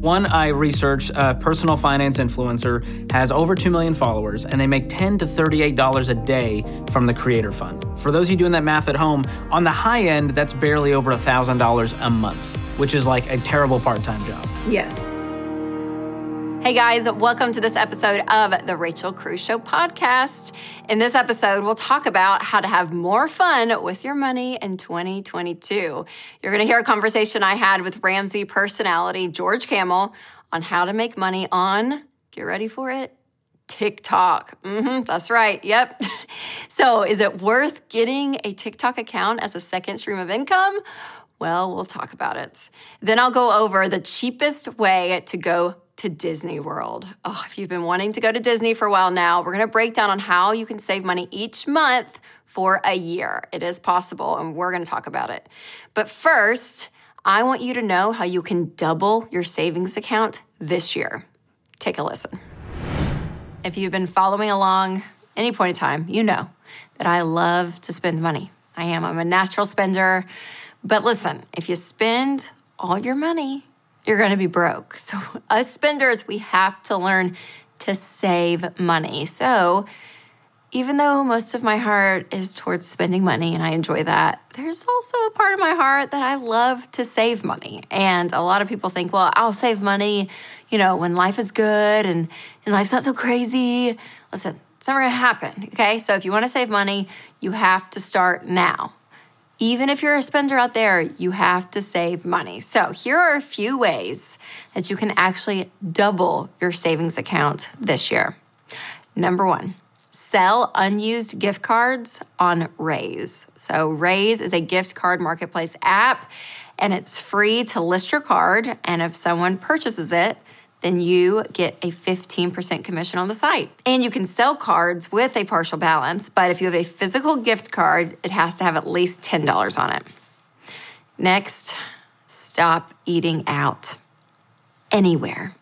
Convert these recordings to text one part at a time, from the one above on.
One I researched, a personal finance influencer, has over 2 million followers, and they make 10 to $38 a day from the Creator Fund. For those of you doing that math at home, on the high end, that's barely over $1,000 a month, which is like a terrible part time job. Yes. Hey guys, welcome to this episode of the Rachel Cruz Show podcast. In this episode, we'll talk about how to have more fun with your money in 2022. You're going to hear a conversation I had with Ramsey personality George Kamel on how to make money on, get ready for it, TikTok. Mm-hmm, that's right. Yep. so, is it worth getting a TikTok account as a second stream of income? Well, we'll talk about it. Then I'll go over the cheapest way to go to Disney World. Oh, if you've been wanting to go to Disney for a while now, we're going to break down on how you can save money each month for a year. It is possible, and we're going to talk about it. But first, I want you to know how you can double your savings account this year. Take a listen. If you've been following along any point in time, you know that I love to spend money. I am, I'm a natural spender. But listen, if you spend all your money, you're going to be broke. So, us spenders, we have to learn to save money. So, even though most of my heart is towards spending money and I enjoy that, there's also a part of my heart that I love to save money. And a lot of people think, well, I'll save money, you know, when life is good and, and life's not so crazy. Listen, it's never gonna happen, okay? So if you wanna save money, you have to start now even if you're a spender out there, you have to save money. So, here are a few ways that you can actually double your savings account this year. Number one, sell unused gift cards on Raise. So, Raise is a gift card marketplace app and it's free to list your card. And if someone purchases it, then you get a 15% commission on the site. And you can sell cards with a partial balance, but if you have a physical gift card, it has to have at least $10 on it. Next, stop eating out anywhere.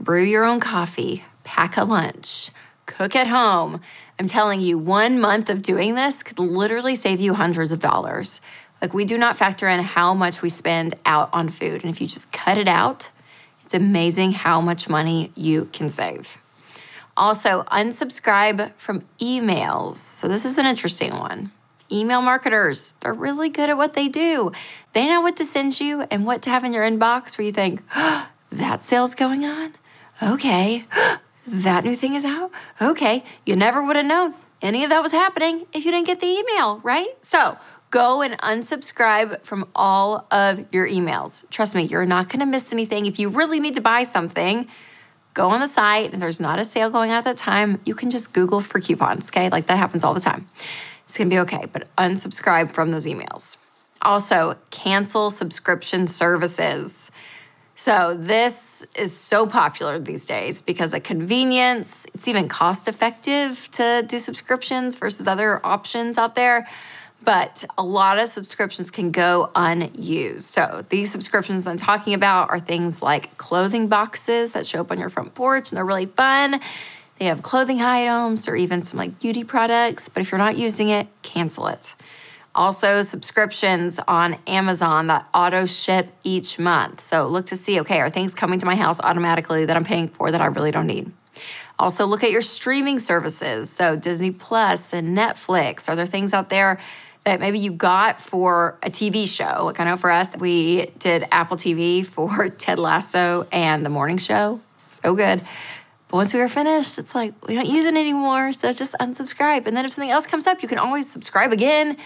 Brew your own coffee, pack a lunch, cook at home. I'm telling you, one month of doing this could literally save you hundreds of dollars. Like, we do not factor in how much we spend out on food. And if you just cut it out, it's amazing how much money you can save. Also, unsubscribe from emails. So, this is an interesting one. Email marketers, they're really good at what they do. They know what to send you and what to have in your inbox where you think, oh, that sale's going on? Okay. that new thing is out? Okay. You never would have known any of that was happening if you didn't get the email, right? So, go and unsubscribe from all of your emails. Trust me, you're not going to miss anything. If you really need to buy something, go on the site and there's not a sale going on at that time, you can just Google for coupons, okay? Like that happens all the time. It's going to be okay, but unsubscribe from those emails. Also, cancel subscription services. So, this is so popular these days because of convenience. It's even cost effective to do subscriptions versus other options out there but a lot of subscriptions can go unused. So, these subscriptions I'm talking about are things like clothing boxes that show up on your front porch and they're really fun. They have clothing items or even some like beauty products, but if you're not using it, cancel it. Also, subscriptions on Amazon that auto ship each month. So, look to see okay, are things coming to my house automatically that I'm paying for that I really don't need? Also, look at your streaming services. So, Disney Plus and Netflix. Are there things out there that maybe you got for a TV show. Like I know for us, we did Apple TV for Ted Lasso and The Morning Show. So good. But once we were finished, it's like we don't use it anymore. So just unsubscribe. And then if something else comes up, you can always subscribe again.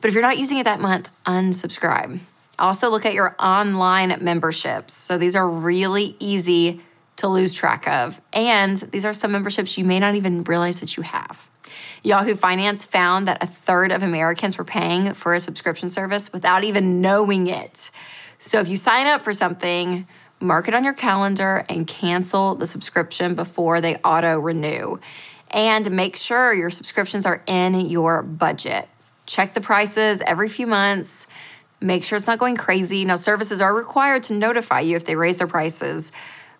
But if you're not using it that month, unsubscribe. Also, look at your online memberships. So these are really easy to lose track of. And these are some memberships you may not even realize that you have. Yahoo Finance found that a third of Americans were paying for a subscription service without even knowing it. So if you sign up for something, mark it on your calendar and cancel the subscription before they auto renew. And make sure your subscriptions are in your budget. Check the prices every few months. Make sure it's not going crazy. Now, services are required to notify you if they raise their prices.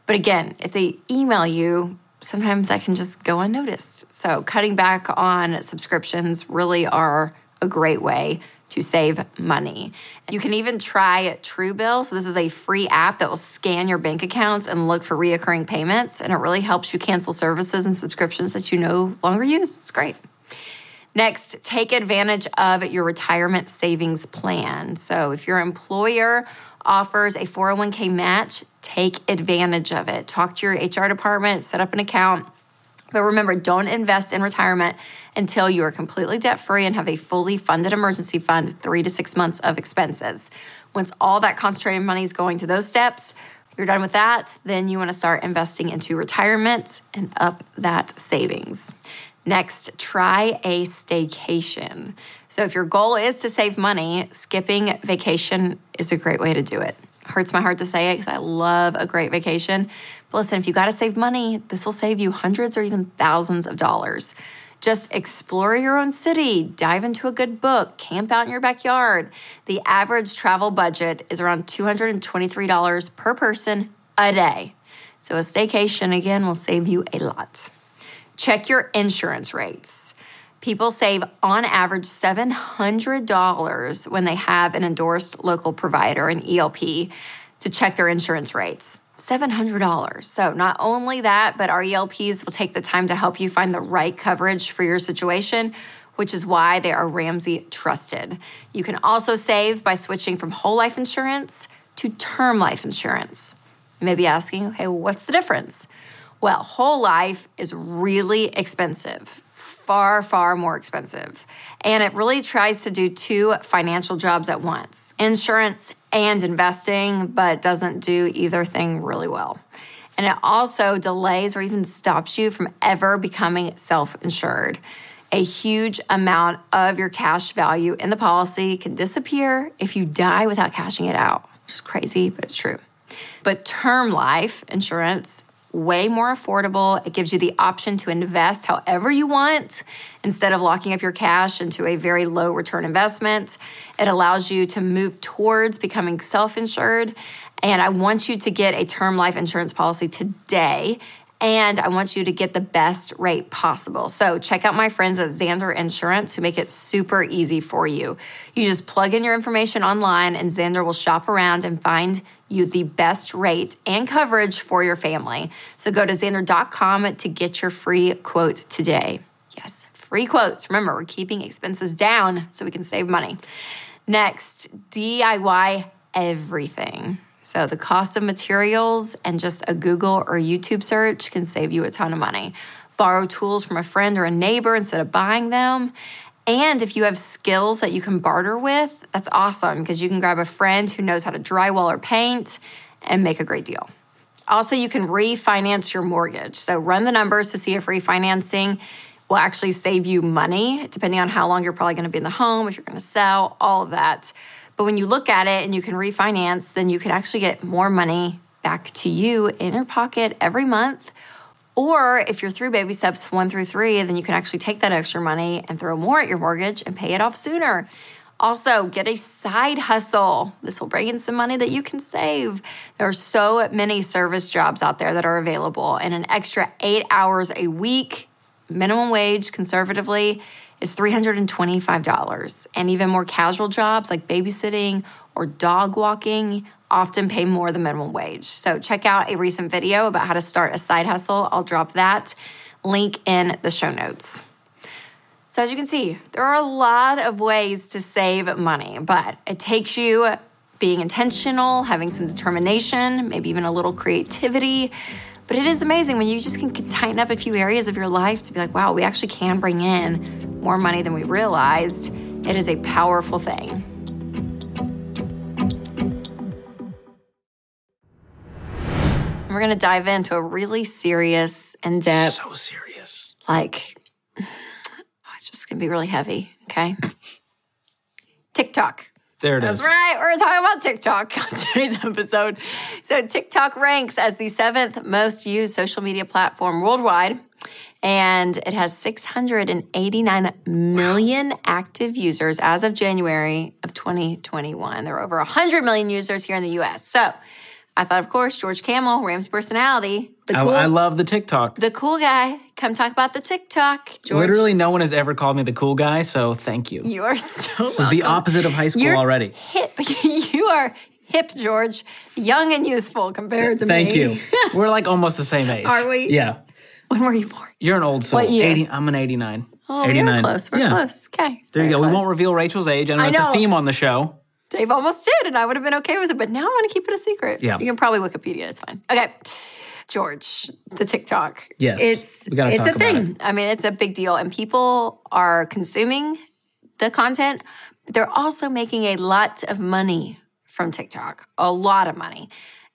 But again, if they email you, sometimes that can just go unnoticed. So, cutting back on subscriptions really are a great way to save money. You can even try Truebill. So, this is a free app that will scan your bank accounts and look for reoccurring payments. And it really helps you cancel services and subscriptions that you no longer use. It's great. Next, take advantage of your retirement savings plan. So, if your employer offers a 401k match, take advantage of it. Talk to your HR department, set up an account. But remember, don't invest in retirement until you are completely debt free and have a fully funded emergency fund, three to six months of expenses. Once all that concentrated money is going to those steps, you're done with that, then you want to start investing into retirement and up that savings. Next, try a staycation. So, if your goal is to save money, skipping vacation is a great way to do it. Hurts my heart to say it because I love a great vacation. But listen, if you got to save money, this will save you hundreds or even thousands of dollars. Just explore your own city, dive into a good book, camp out in your backyard. The average travel budget is around $223 per person a day. So, a staycation again will save you a lot. Check your insurance rates. People save on average $700 when they have an endorsed local provider, an ELP, to check their insurance rates. $700. So, not only that, but our ELPs will take the time to help you find the right coverage for your situation, which is why they are Ramsey trusted. You can also save by switching from whole life insurance to term life insurance. You may be asking, okay, what's the difference? Well, whole life is really expensive, far, far more expensive. And it really tries to do two financial jobs at once insurance and investing, but doesn't do either thing really well. And it also delays or even stops you from ever becoming self insured. A huge amount of your cash value in the policy can disappear if you die without cashing it out, which is crazy, but it's true. But term life insurance way more affordable. It gives you the option to invest however you want instead of locking up your cash into a very low return investment. It allows you to move towards becoming self insured. And I want you to get a term life insurance policy today and I want you to get the best rate possible. So check out my friends at Zander Insurance who make it super easy for you. You just plug in your information online, and Xander will shop around and find you the best rate and coverage for your family. So go to Zander.com to get your free quote today. Yes, free quotes. Remember, we're keeping expenses down so we can save money. Next, DIY everything. So, the cost of materials and just a Google or YouTube search can save you a ton of money. Borrow tools from a friend or a neighbor instead of buying them. And if you have skills that you can barter with, that's awesome because you can grab a friend who knows how to drywall or paint and make a great deal. Also, you can refinance your mortgage. So, run the numbers to see if refinancing will actually save you money, depending on how long you're probably going to be in the home, if you're going to sell, all of that. But when you look at it and you can refinance, then you can actually get more money back to you in your pocket every month. Or if you're through baby steps one through three, then you can actually take that extra money and throw more at your mortgage and pay it off sooner. Also, get a side hustle. This will bring in some money that you can save. There are so many service jobs out there that are available, and an extra eight hours a week, minimum wage conservatively, is $325. And even more casual jobs like babysitting or dog walking often pay more than minimum wage. So check out a recent video about how to start a side hustle. I'll drop that link in the show notes. So, as you can see, there are a lot of ways to save money, but it takes you being intentional, having some determination, maybe even a little creativity. But it is amazing when you just can tighten up a few areas of your life to be like, wow, we actually can bring in more money than we realized. It is a powerful thing. We're going to dive into a really serious, in depth, So serious. like, oh, it's just going to be really heavy. Okay. TikTok. There it That's is. right. We're talking about TikTok on today's episode. So, TikTok ranks as the seventh most used social media platform worldwide, and it has 689 million active users as of January of 2021. There are over 100 million users here in the US. So, I thought, of course, George Kamel, Ramsey personality, the I, cool, I love the TikTok. the cool guy, come talk about the TikTok. George, Literally, no one has ever called me the cool guy, so thank you. you are so this is the opposite of high school You're already. hip. you are hip, George. Young and youthful compared to Thank me. Thank you. We're like almost the same age. Are we? Yeah. when were you born? You're an old soul. What year? 80, I'm an 89. Oh, 89. we're close. We're yeah. close. Okay. There you Very go. We won't reveal Rachel's age. I know I it's a theme on the show. Dave almost did, and I would have been okay with it, but now I want to keep it a secret. Yeah. You can probably Wikipedia. It's fine. Okay. George, the TikTok. Yes, It's it's a thing. I mean, it's a big deal. And people are consuming the content, but they're also making a lot of money from TikTok. A lot of money.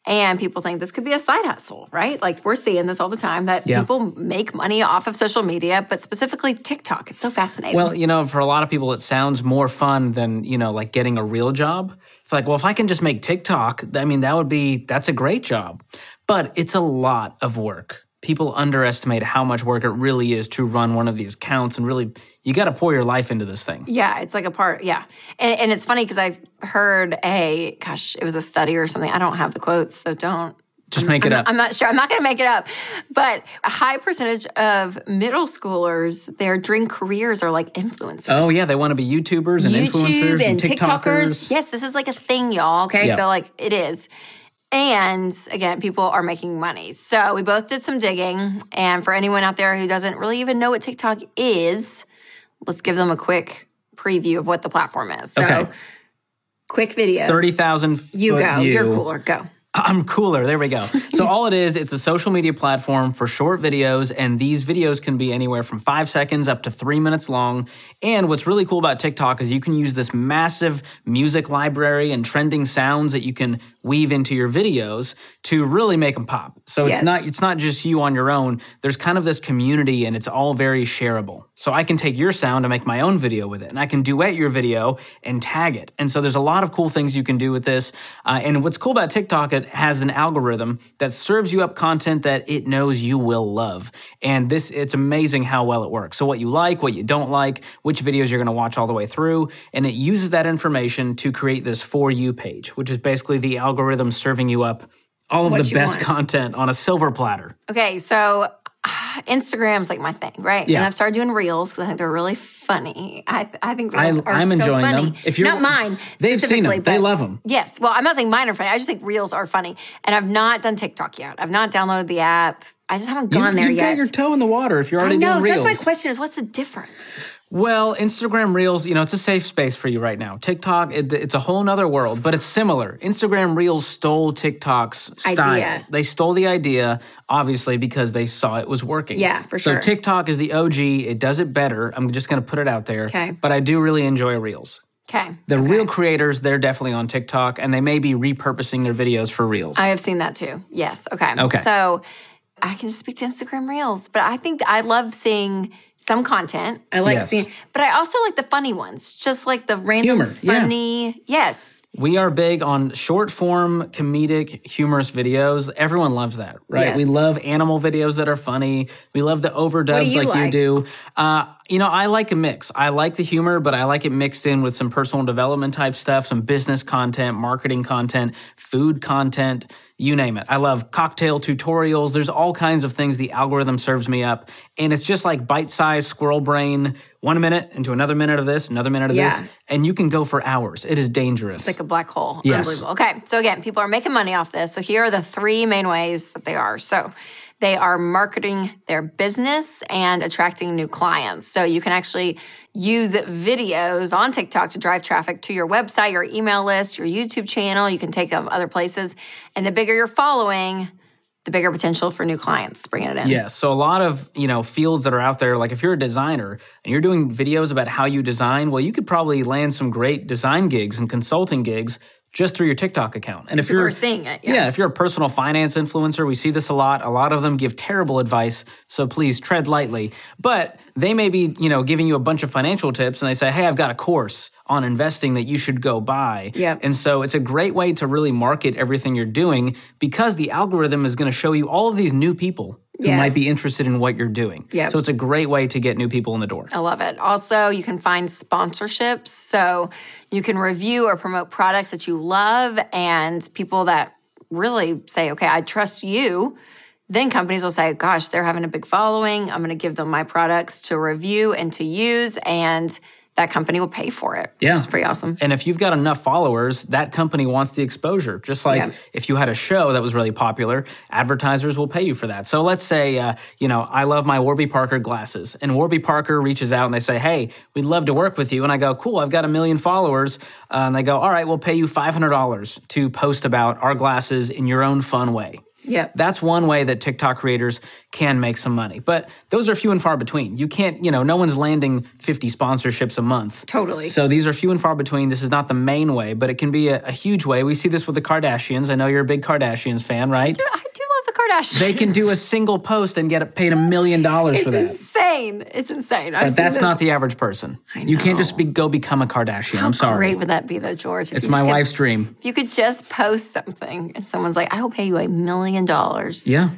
And people think this could be a side hustle, right? Like we're seeing this all the time that Yeah. people make money off of social media, but specifically TikTok. It's so fascinating. Well, you know, for a lot of people, it sounds more fun than, you know, like getting a real job. It's like, well, if I can just make TikTok, I mean, that would be, that's a great job. But it's a lot of work. People underestimate how much work it really is to run one of these accounts and really, you got to pour your life into this thing. Yeah, it's like a part. Yeah, and, and it's funny because I've heard a gosh, it was a study or something. I don't have the quotes, so don't. Just make it I'm up. I'm not sure. I'm not going to make it up. But a high percentage of middle schoolers, their dream careers are like influencers. Oh, yeah. They want to be YouTubers and influencers and, TikTokers. Yes, this is like a thing, y'all. Okay, Yeah. so like it is. And again, people are making money. So we both did some digging. And for anyone out there who doesn't really even know what TikTok is, let's give them a quick preview of what the platform is. So, Okay. quick videos. 30,000 You go. view. You're cooler. Go. I'm cooler. There we go. So all it is, it's a social media platform for short videos, and these videos can be anywhere from five seconds up to three minutes long. And what's really cool about TikTok is you can use this massive music library and trending sounds that you can weave into your videos to really make them pop. So it's Yes. not it's not just you on your own. There's kind of this community, and it's all very shareable. So I can take your sound and make my own video with it, and I can duet your video and tag it. And so there's a lot of cool things you can do with this. Uh, and what's cool about TikTok, it has an algorithm that serves you up content that it knows you will love. And this, it's amazing how well it works. So what you like, what you don't like, which videos you're going to watch all the way through, and it uses that information to create this for you page, which is basically the algorithm serving you up all of What the best want. content on a silver platter. Okay, so Instagram's like my thing, right? Yeah. And I've started doing reels because I think they're really funny. I, I think I, are I'm so enjoying funny. them. If you're- not mine, They've seen them. They love them. Yes. Well, I'm not saying mine are funny. I just think reels are funny, and I've not done TikTok yet. I've not downloaded the app. I just haven't gone there you've yet. got your toe in the water if you're I already know. doing So reels. that's my question: is what's the difference? Well, Instagram Reels, you know, it's a safe space for you right now. TikTok, it, it's a whole nother world, but it's similar. Instagram Reels stole TikTok's style. Idea. They stole the idea, obviously, because they saw it was working. Yeah, for so sure. TikTok is the OG. It does it better. I'm just going to put it out there. Okay. But I do really enjoy Reels. Okay. The okay. real creators, they're definitely on TikTok, and they may be repurposing their videos for Reels. I have seen that too. Yes. Okay. Okay. So I can just speak to Instagram Reels, but I think I love seeing some content. I like Yes. seeing, but I also like the funny ones, just like the random Humor, yeah. funny. Yes. We are big on short form, comedic, humorous videos. Everyone loves that, right? Yes. We love animal videos that are funny. We love the overdubs you like, like? you do. Uh, you know, I like a mix. I like the humor, but I like it mixed in with some personal development type stuff, some business content, marketing content, food content, you name it. I love cocktail tutorials. There's all kinds of things the algorithm serves me up. And it's just like bite sized squirrel brain, one minute into another minute of this, another minute of Yeah. this. And you can go for hours. It is dangerous. like a black hole. Yes. Unbelievable. Okay. So again, people are making money off this. So here are the three main ways that they are. So they are marketing their business and attracting new clients. So you can actually use videos on TikTok to drive traffic to your website, your email list, your YouTube channel. You can take them other places. And the bigger your following, the bigger potential for new clients bringing it in. Yes. So a lot of, you know, fields that are out there, like if you're a designer and you're doing videos about how you design, well, you could probably land some great design gigs and consulting gigs just through your TikTok account. And if you're seeing it. Yeah. yeah, if you're a personal finance influencer, we see this a lot. A lot of them give terrible advice, so please tread lightly. But they may be, you know, giving you a bunch of financial tips and they say, "Hey, I've got a course on investing that you should go buy." Yep. And so it's a great way to really market everything you're doing because the algorithm is going to show you all of these new people who might be interested in what you're doing. Yep. So it's a great way to get new people in the door. I love it. Also, you can find sponsorships. So you can review or promote products that you love and people that really say, okay, I trust you then companies will say, gosh, they're having a big following. I'm going to give them my products to review and to use. And that company will pay for it. Yeah. Which is pretty awesome. And if you've got enough followers, that company wants the exposure. Just like Yeah. if you had a show that was really popular, advertisers will pay you for that. So let's say, uh, you know, I love my Warby Parker glasses, and Warby Parker reaches out and they say, "Hey, we'd love to work with you." And I go, "Cool, I've got a million followers." Uh, and they go, "All right, we'll pay you five hundred dollars to post about our glasses in your own fun way." Yeah. That's one way that TikTok creators can make some money. But those are few and far between. You can't, you know, no one's landing 50 sponsorships a month. Totally. So these are few and far between. This is not the main way, but it can be a, a huge way. We see this with the Kardashians. I know you're a big Kardashians fan, right? I do love the Kardashians. They can do a single post and get paid a million dollars for It's that. insane. It's insane. I've But that's this. not the average person. You can't just be, go become a Kardashian. I'm sorry. Great would that be though, George? It's my just could- wife's dream. If you could just post something and someone's like, I will pay you a million dollars Yeah.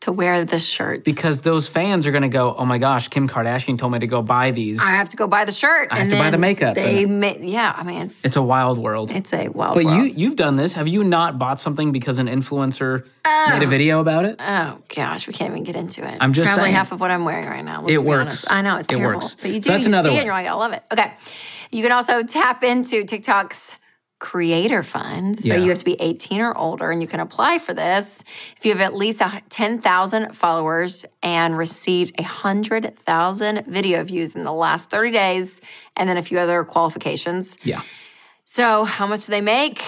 To wear this shirt. Because those fans are going to go, oh my gosh, Kim Kardashian told me to go buy these. I have to go buy the shirt. I have and to buy the makeup They ma- yeah, I mean it's It's a wild world. it's a wild world. But world. you you've done this. Have you not bought something because an influencer oh. made a video about it? Oh gosh, we can't even get into it. I'm just probably saying. half of what I'm wearing right now. It works. honest. I know it's It terrible, works. but you do. So that's you another see it and you're like, I love it. Okay, you can also tap into TikTok's creator funds. So Yeah. you have to be 18 or older, and you can apply for this if you have at least a 10,000 followers and received 100,000 video views in the last 30 days, and then a few other qualifications. Yeah. So how much do they make?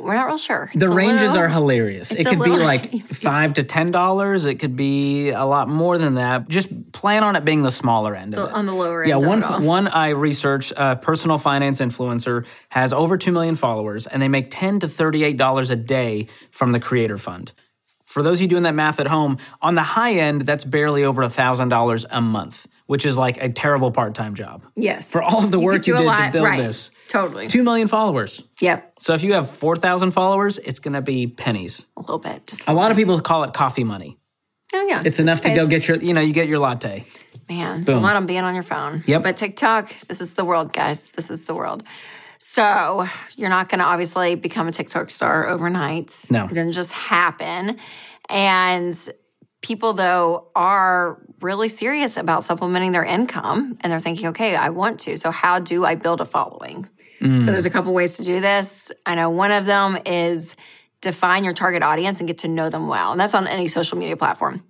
We're not real sure. The ranges are hilarious. It a could be little like five to ten dollars. It could be a lot more than that. Just plan on it being the smaller end of it. on the lower end. Yeah, one it all. one I researched, a personal finance influencer has over two million followers, and they make ten to thirty eight dollars a day from the Creator Fund. For those of you doing that math at home, on the high end, that's barely over a thousand dollars a month, which is like a terrible part time job. Yes. For all of the You work you did lot- to build right. this, Totally. two million followers. Yep. So if you have four thousand followers, it's going to be pennies. A little bit. Just A lot of people call it coffee money. Oh yeah. It's enough to go get your, you know, you get your latte. Man, it's a lot on being on your phone. Yep. But TikTok, this is the world, guys. This is the world. So you're not going to obviously become a TikTok star overnight. No. It didn't just happen. And people, though, are really serious about supplementing their income and they're thinking, okay, I want to. So how do I build a following? Mm. So there's a couple ways to do this. I know one of them is define your target audience and get to know them well. And that's on any social media platform.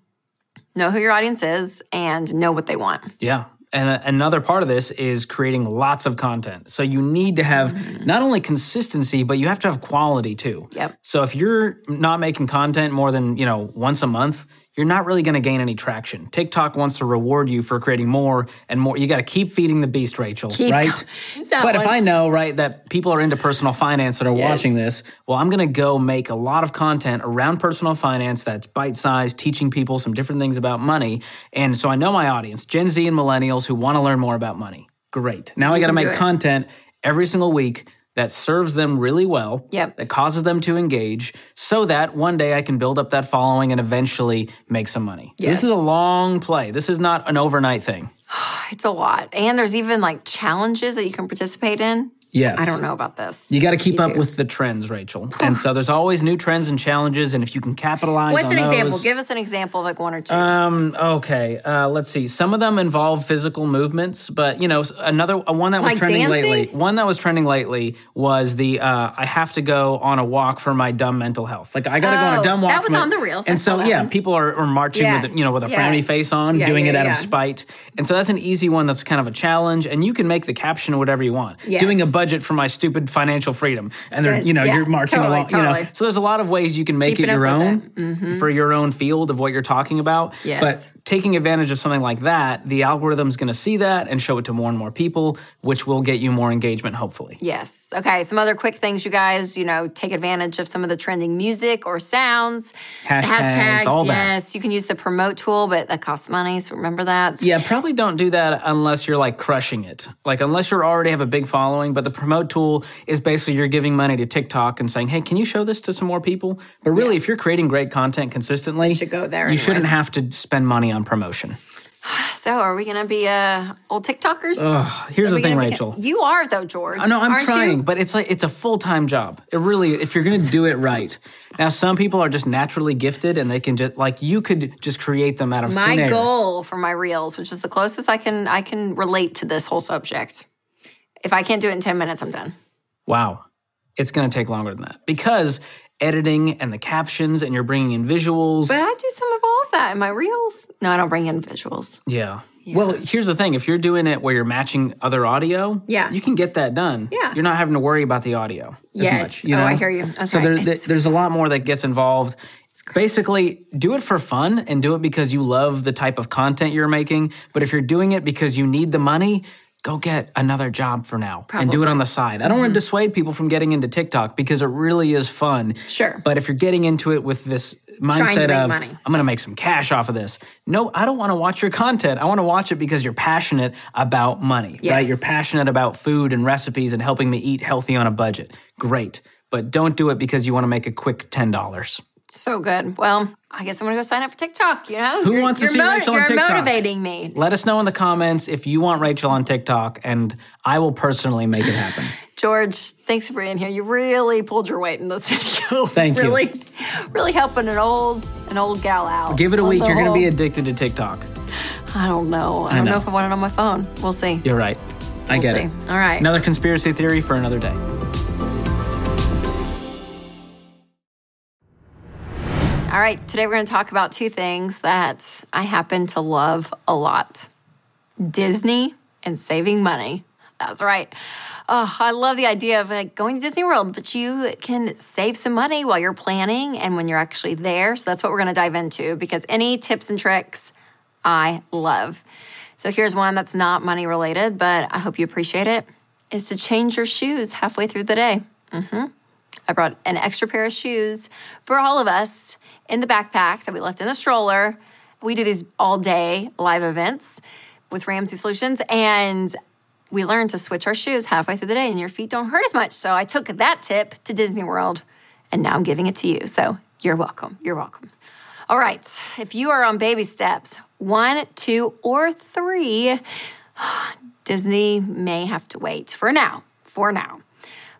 Know who your audience is and know what they want. Yeah. And another part of this is creating lots of content. So you need to have not only consistency, but you have to have quality too. Yep. So if you're not making content more than, you know, once a month, you're not really going to gain any traction. TikTok wants to reward you for creating more and more. You got to keep feeding the beast, Rachel, Keep right? But if. I know, right, that people are into personal finance that are Yes. watching this, well, I'm going to go make a lot of content around personal finance that's bite sized, teaching people some different things about money. And so I know my audience, Gen Z and millennials who want to learn more about money. Great. Now I got to make content every single week that serves them really well, Yep. that causes them to engage, so that one day I can build up that following and eventually make some money. Yes. This is a long play. This is not an overnight thing. It's a lot. And there's even like challenges that you can participate in. Yes. I don't know about this. You got to keep You up do. with the trends, Rachel. and so there's always new trends and challenges, and if you can capitalize What's an example? Give us an example of like one or two. Um. Okay. Uh, let's see. Some of them involve physical movements, but you know, another uh, one that was Like trending dancing? lately. One that was trending lately was the uh, I have to go on a walk for my dumb mental health. Like I got to go on Oh, a dumb walk. that was my- on the reels. And so yeah, people are, are marching Yeah. with you know with a Yeah. frowny face on, Yeah, doing it out of spite. And so that's an easy one. That's kind of a challenge, and you can make the caption whatever you want. Yes. Doing a budget for my stupid financial freedom, and they're you know Yeah, you're marching totally, along. You know, so there's a lot of ways you can make Keeping it your own it. Mm-hmm. for your own field of what you're talking about. Yes. But taking advantage of something like that, the algorithm's going to see that and show it to more and more people, which will get you more engagement, hopefully. Yes. Okay. Some other quick things, you guys. You know, take advantage of some of the trending music or sounds. Hashtags, all that. yes. You can use the promote tool, but that costs money. So remember that. Yeah, probably don't do that unless you're like crushing it. Like unless you already have a big following, but the promote tool is basically you're giving money to TikTok and saying, "Hey, can you show this to some more people?" But really, if you're creating great content consistently, you should go there You shouldn't have to spend money on promotion. So, are we gonna be uh, old TikTokers? here's the thing, be- Rachel. You are though, George. I know I'm trying, You? but it's like it's a full time job. It really, if you're going to do it right. Now, some people are just naturally gifted, and they can just like you could just create them out of My thin air. goal for my reels, which is the closest I can I can relate to this whole subject. If I can't do it in ten minutes, I'm done. Wow, it's going to take longer than that because editing and the captions, and you're bringing in visuals. But I do some of all of that in my reels. No, I don't bring in visuals. Yeah. Well, here's the thing: if you're doing it where you're matching other audio, Yeah. you can get that done. Yeah. you're not having to worry about the audio as Yes. much. Oh, you Oh, know? I hear you. So Okay. there, It's- there's a lot more that gets involved. Basically, do it for fun and do it because you love the type of content you're making. But if you're doing it because you need the money, go get another job for now and do it on the side. I don't Mm-hmm. want to dissuade people from getting into TikTok because it really is fun. Sure. But if you're getting into it with this mindset of money. I'm going to make some cash off of this. No, I don't want to watch your content. I want to watch it because you're passionate about money, right? You're passionate about food and recipes and helping me eat healthy on a budget. Great. But don't do it because you want to make a quick $10. So good. Well, I guess I'm gonna go sign up for TikTok. You know, Who You're- wants to see Rachel on TikTok? You're motivating me, Let us know in the comments if you want Rachel on TikTok, and I will personally make it happen. George. Thanks for being here. You really pulled your weight in this video. Thank you. really, Really helping an old an old gal out. Give it a week. You're going to be addicted to TikTok. I don't know. I don't know. know. if I want it on my phone. We'll see. You're right. I We'll get see. it. All right. Another conspiracy theory for another day. All right, today we're going to talk about two things that I happen to love a lot Disney and saving money. That's right. Oh, I love the idea of like going to Disney World, but you can save some money while you're planning and when you're actually there. So that's what we're going to dive into because any tips and tricks I love. So here's one that's not money related, but I hope you appreciate it. Is to change your shoes halfway through the day. Mm-hmm. I brought an extra pair of shoes for all of us in the backpack that we left in the stroller. We do these all day live events with Ramsey Solutions, and we learned to switch our shoes halfway through the day, and your feet don't hurt as much. So I took that tip to Disney World, and now I'm giving it to you. So you're welcome. You're welcome. All right, if you are on baby steps, one, two, or three, Disney may have to wait for now. For now.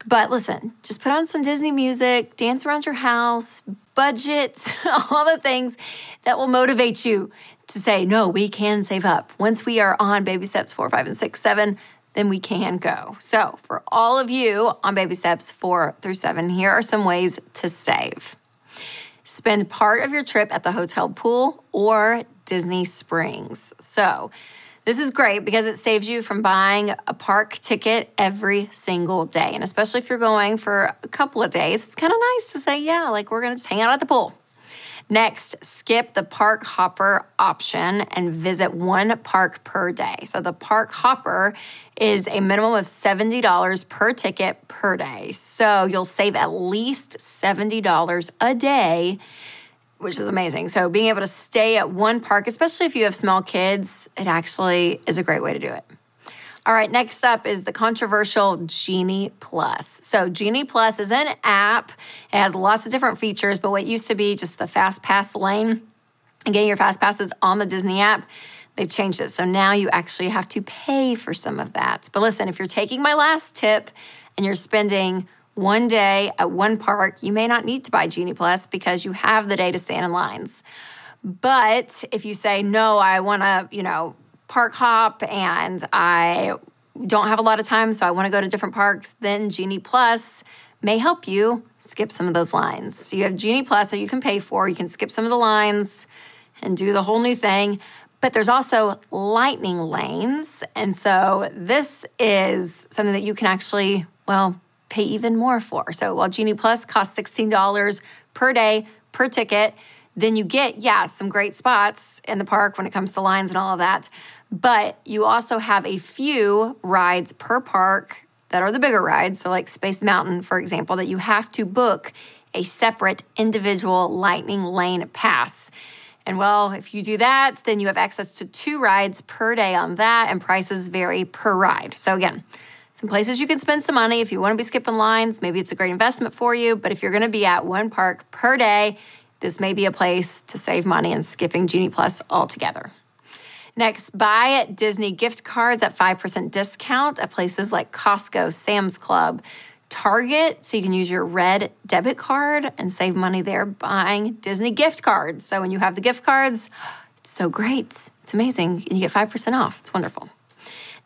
But listen, just put on some Disney music, dance around your house, budget, all the things that will motivate you to say, no, we can save up. Once we are on baby steps four, five, and six, seven, then we can go. So, for all of you on baby steps four through seven, here are some ways to save. Spend part of your trip at the hotel pool or Disney Springs. So, this is great because it saves you from buying a park ticket every single day. And especially if you're going for a couple of days, it's kind of nice to say, yeah, like we're going to just hang out at the pool. Next, skip the park hopper option and visit one park per day. So the park hopper is a minimum of $70 per ticket per day. So you'll save at least $70 a day which is amazing. So being able to stay at one park, especially if you have small kids, it actually is a great way to do it. All right, next up is the controversial Genie Plus. So, Genie Plus is an app. It has lots of different features, but what used to be just the Fast Pass lane and getting your Fast Passes on the Disney app, they've changed it. So now you actually have to pay for some of that. But listen, if you're taking my last tip and you're spending one day at one park, you may not need to buy Genie Plus because you have the day to stand in lines. But if you say, no, I want to, you know, park hop and I don't have a lot of time, so I want to go to different parks, then Genie Plus may help you skip some of those lines. So you have Genie Plus that you can pay for, you can skip some of the lines and do the whole new thing. But there's also lightning lanes. And so this is something that you can actually, well, pay even more for. So while Genie Plus costs $16 per day per ticket, then you get, yeah, some great spots in the park when it comes to lines and all of that. But you also have a few rides per park that are the bigger rides. So, like Space Mountain, for example, that you have to book a separate individual lightning lane pass. And well, if you do that, then you have access to two rides per day on that, and prices vary per ride. So, again, some places you can spend some money if you want to be skipping lines. Maybe it's a great investment for you, but if you're going to be at one park per day, this may be a place to save money and skipping Genie Plus altogether. Next, buy Disney gift cards at 5% discount at places like Costco, Sam's Club, Target, so you can use your red debit card and save money there buying Disney gift cards. So when you have the gift cards, it's so great. It's amazing. You get 5% off. It's wonderful.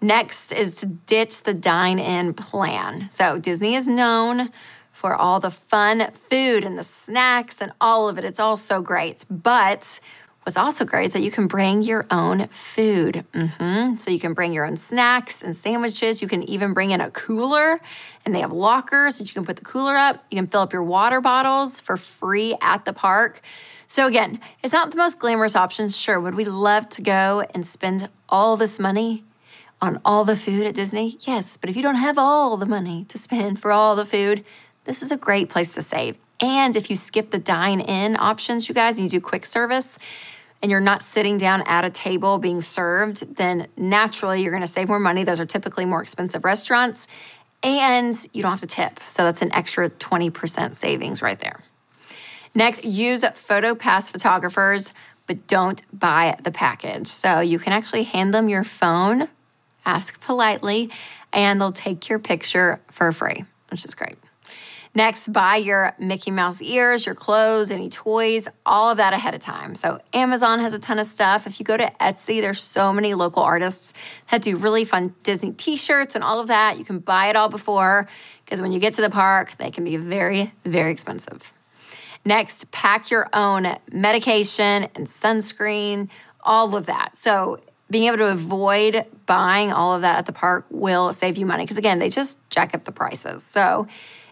Next is to ditch the dine in plan. So Disney is known for all the fun food and the snacks and all of it. It's all so great. But What's also great is that you can bring your own food. Mm-hmm. So you can bring your own snacks and sandwiches. You can even bring in a cooler, and they have lockers that you can put the cooler up. You can fill up your water bottles for free at the park. So, again, it's not the most glamorous option. Sure, would we love to go and spend all this money on all the food at Disney? Yes, but if you don't have all the money to spend for all the food, this is a great place to save. And if you skip the dine in options, you guys, and you do quick service, and you're not sitting down at a table being served, then naturally you're to save more money. Those are typically more expensive restaurants, and you don't have to tip. So that's an extra 20% savings right there. Next, use PhotoPass photographers, but don't buy the package. So you can actually hand them your phone, ask politely, and they'll take your picture for free, which is great. Next, buy your Mickey Mouse ears, your clothes, any toys, all of that ahead of time. So, Amazon has a ton of stuff. If you go to Etsy, there's so many local artists that do really fun Disney t shirts and all of that. You can buy it all before because when you get to the park, they can be very, very expensive. Next, pack your own medication and sunscreen, all of that. So, being able to avoid buying all of that at the park will save you money because, again, they just jack up the prices. So,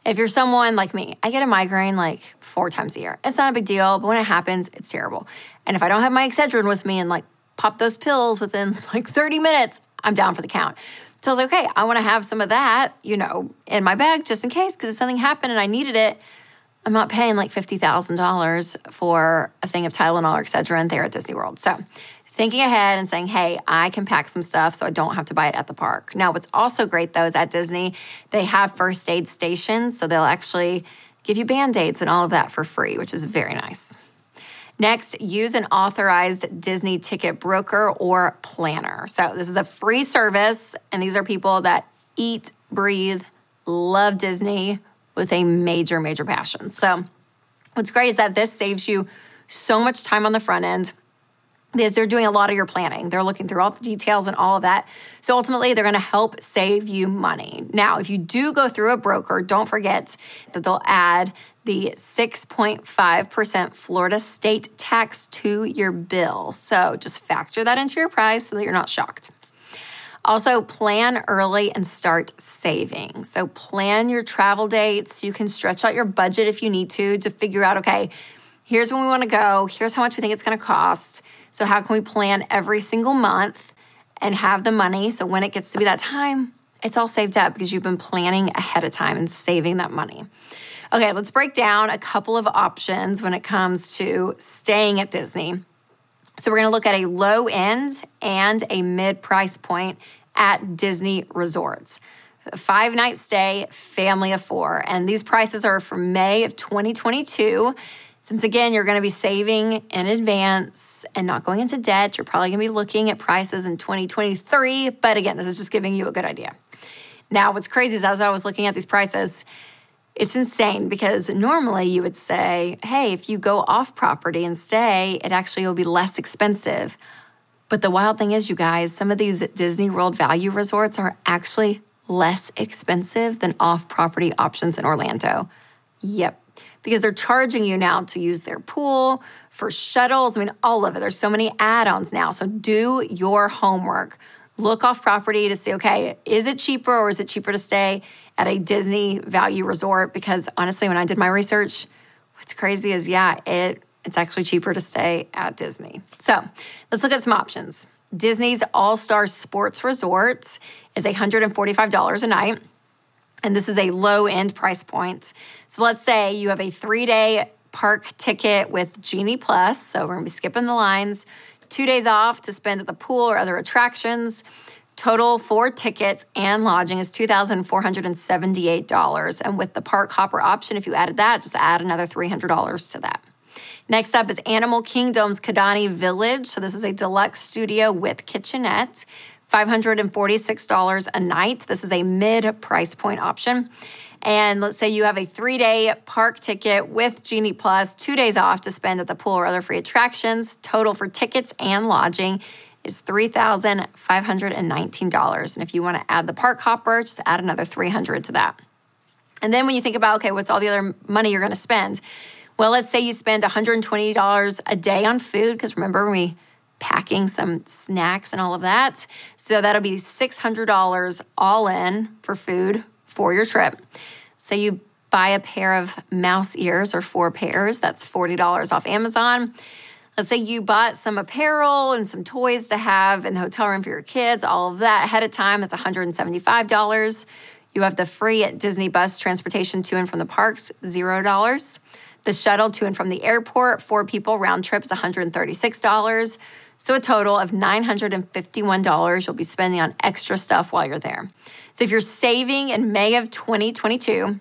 if you're someone like me, I get a migraine like four times a year. It's not a big deal, but when it happens, it's terrible. And if I don't have my Excedrin with me and like pop those pills within like 30 minutes, I'm down for the count. So I was like, okay, I want to have some of that, you know, in my bag just in case, because if something happened and I needed it, I'm not paying like $50,000 for a thing of Tylenol or Excedrin there at Disney World. So thinking ahead and saying, hey, I can pack some stuff so I don't have to buy it at the park. Now, what's also great though is at Disney, they have first aid stations. So they'll actually give you band aids and all of that for free, which is very nice. Next, use an authorized Disney ticket broker or planner. So, this is a free service, and these are people that eat, breathe, love Disney with a major, major passion. So, what's great is that this saves you so much time on the front end is they're doing a lot of your planning. They're looking through all the details and all of that. So ultimately, they're going to help save you money. Now, if you do go through a broker, don't forget that they'll add the 6.5% Florida state tax to your bill. So just factor that into your price so that you're not shocked. Also, plan early and start saving. So, plan your travel dates. You can stretch out your budget if you need to to figure out okay, here's when we want to go, here's how much we think it's going to cost so, how can we plan every single month and have the money so when it gets to be that time, it's all saved up because you've been planning ahead of time and saving that money. Okay, let's break down a couple of options when it comes to staying at Disney. So, we're gonna look at a low end and a mid price point at Disney resorts. Five night stay, family of four. And these prices are for May of 2022. Since again, you're going to be saving in advance and not going into debt, you're probably going to be looking at prices in 2023. But again, this is just giving you a good idea. Now, what's crazy is as I was looking at these prices, it's insane because normally you would say, hey, if you go off property and stay, it actually will be less expensive. But the wild thing is, you guys, some of these Disney World value resorts are actually less expensive than off property options in Orlando. Yep, because they're charging you now to use their pool for shuttles. I mean, all of it. There's so many add ons now. So do your homework. Look off property to see, okay, is it cheaper or is it cheaper to stay at a Disney value resort? Because honestly, when I did my research, what's crazy is, yeah, it it's actually cheaper to stay at Disney. So let's look at some options. Disney's All Star Sports Resort is $145 a night and this is a low end price point. So let's say you have a three day park ticket with Genie Plus. So we're gonna be skipping the lines, two days off to spend at the pool or other attractions. Total for tickets and lodging is $2,478. And with the park hopper option, if you added that, just add another $300 to that. Next up is Animal Kingdom's Kidani Village. So this is a deluxe studio with kitchenette. $546 a night. This is a mid price point option. And let's say you have a three day park ticket with Genie Plus, two days off to spend at the pool or other free attractions. Total for tickets and lodging is $3,519. And if you want to add the park hopper, just add another 300 to that. And then when you think about, okay, what's all the other money you're going to spend? Well, let's say you spend $120 a day on food, because remember, we packing some snacks and all of that. So that'll be $600 all in for food for your trip. So you buy a pair of mouse ears or four pairs, that's $40 off Amazon. Let's say you bought some apparel and some toys to have in the hotel room for your kids, all of that ahead of time, that's $175. You have the free Disney bus transportation to and from the parks, $0. The shuttle to and from the airport, four people round trip is $136. So a total of $951 you'll be spending on extra stuff while you're there. So if you're saving in May of 2022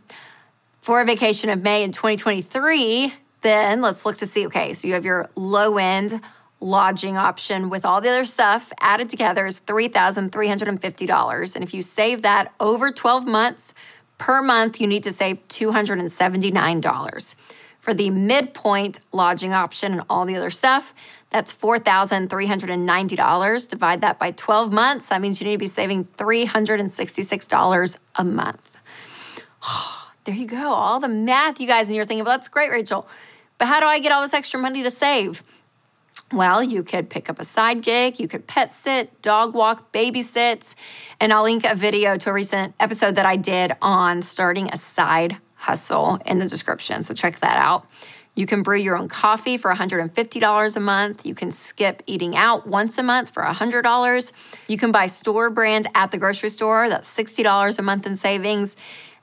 for a vacation of May in 2023, then let's look to see okay, so you have your low end lodging option with all the other stuff added together is $3,350. And if you save that over 12 months per month, you need to save $279. For the midpoint lodging option and all the other stuff, that's $4,390. Divide that by 12 months. That means you need to be saving $366 a month. there you go. All the math, you guys, and you're thinking, well, that's great, Rachel. But how do I get all this extra money to save? Well, you could pick up a side gig, you could pet sit, dog walk, babysit, and I'll link a video to a recent episode that I did on starting a side hustle in the description. So check that out. You can brew your own coffee for $150 a month. You can skip eating out once a month for $100. You can buy store brand at the grocery store. That's $60 a month in savings.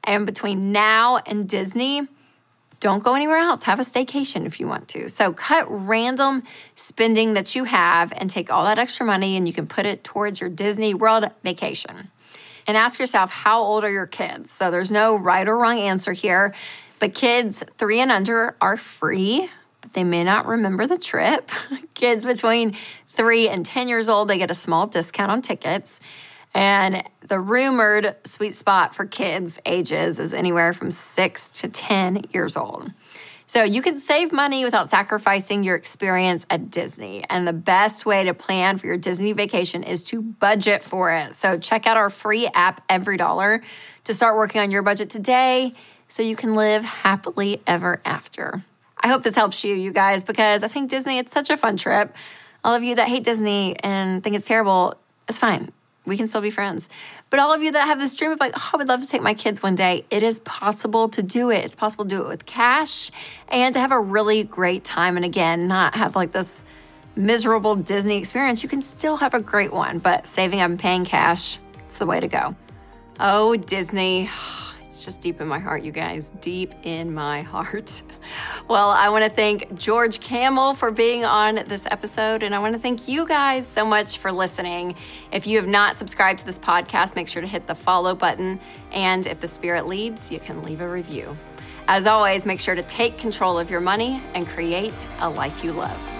And between now and Disney, don't go anywhere else. Have a staycation if you want to. So cut random spending that you have and take all that extra money and you can put it towards your Disney World vacation. And ask yourself, how old are your kids? So there's no right or wrong answer here. But kids three and under are free, but they may not remember the trip. kids between three and 10 years old, they get a small discount on tickets. And the rumored sweet spot for kids' ages is anywhere from six to 10 years old. So you can save money without sacrificing your experience at Disney. And the best way to plan for your Disney vacation is to budget for it. So check out our free app, EveryDollar, to start working on your budget today so you can live happily ever after. I hope this helps you, you guys, because I think Disney, it's such a fun trip. All of you that hate Disney and think it's terrible, it's fine. We can still be friends. But all of you that have this dream of like, oh, I would love to take my kids one day, it is possible to do it. It's possible to do it with cash and to have a really great time. And again, not have like this miserable Disney experience. You can still have a great one, but saving up and paying cash, it's the way to go. Oh, Disney. It's just deep in my heart, you guys, deep in my heart. Well, I want to thank George Kamel for being on this episode, and I want to thank you guys so much for listening. If you have not subscribed to this podcast, make sure to hit the follow button, and if the spirit leads, you can leave a review. As always, make sure to take control of your money and create a life you love.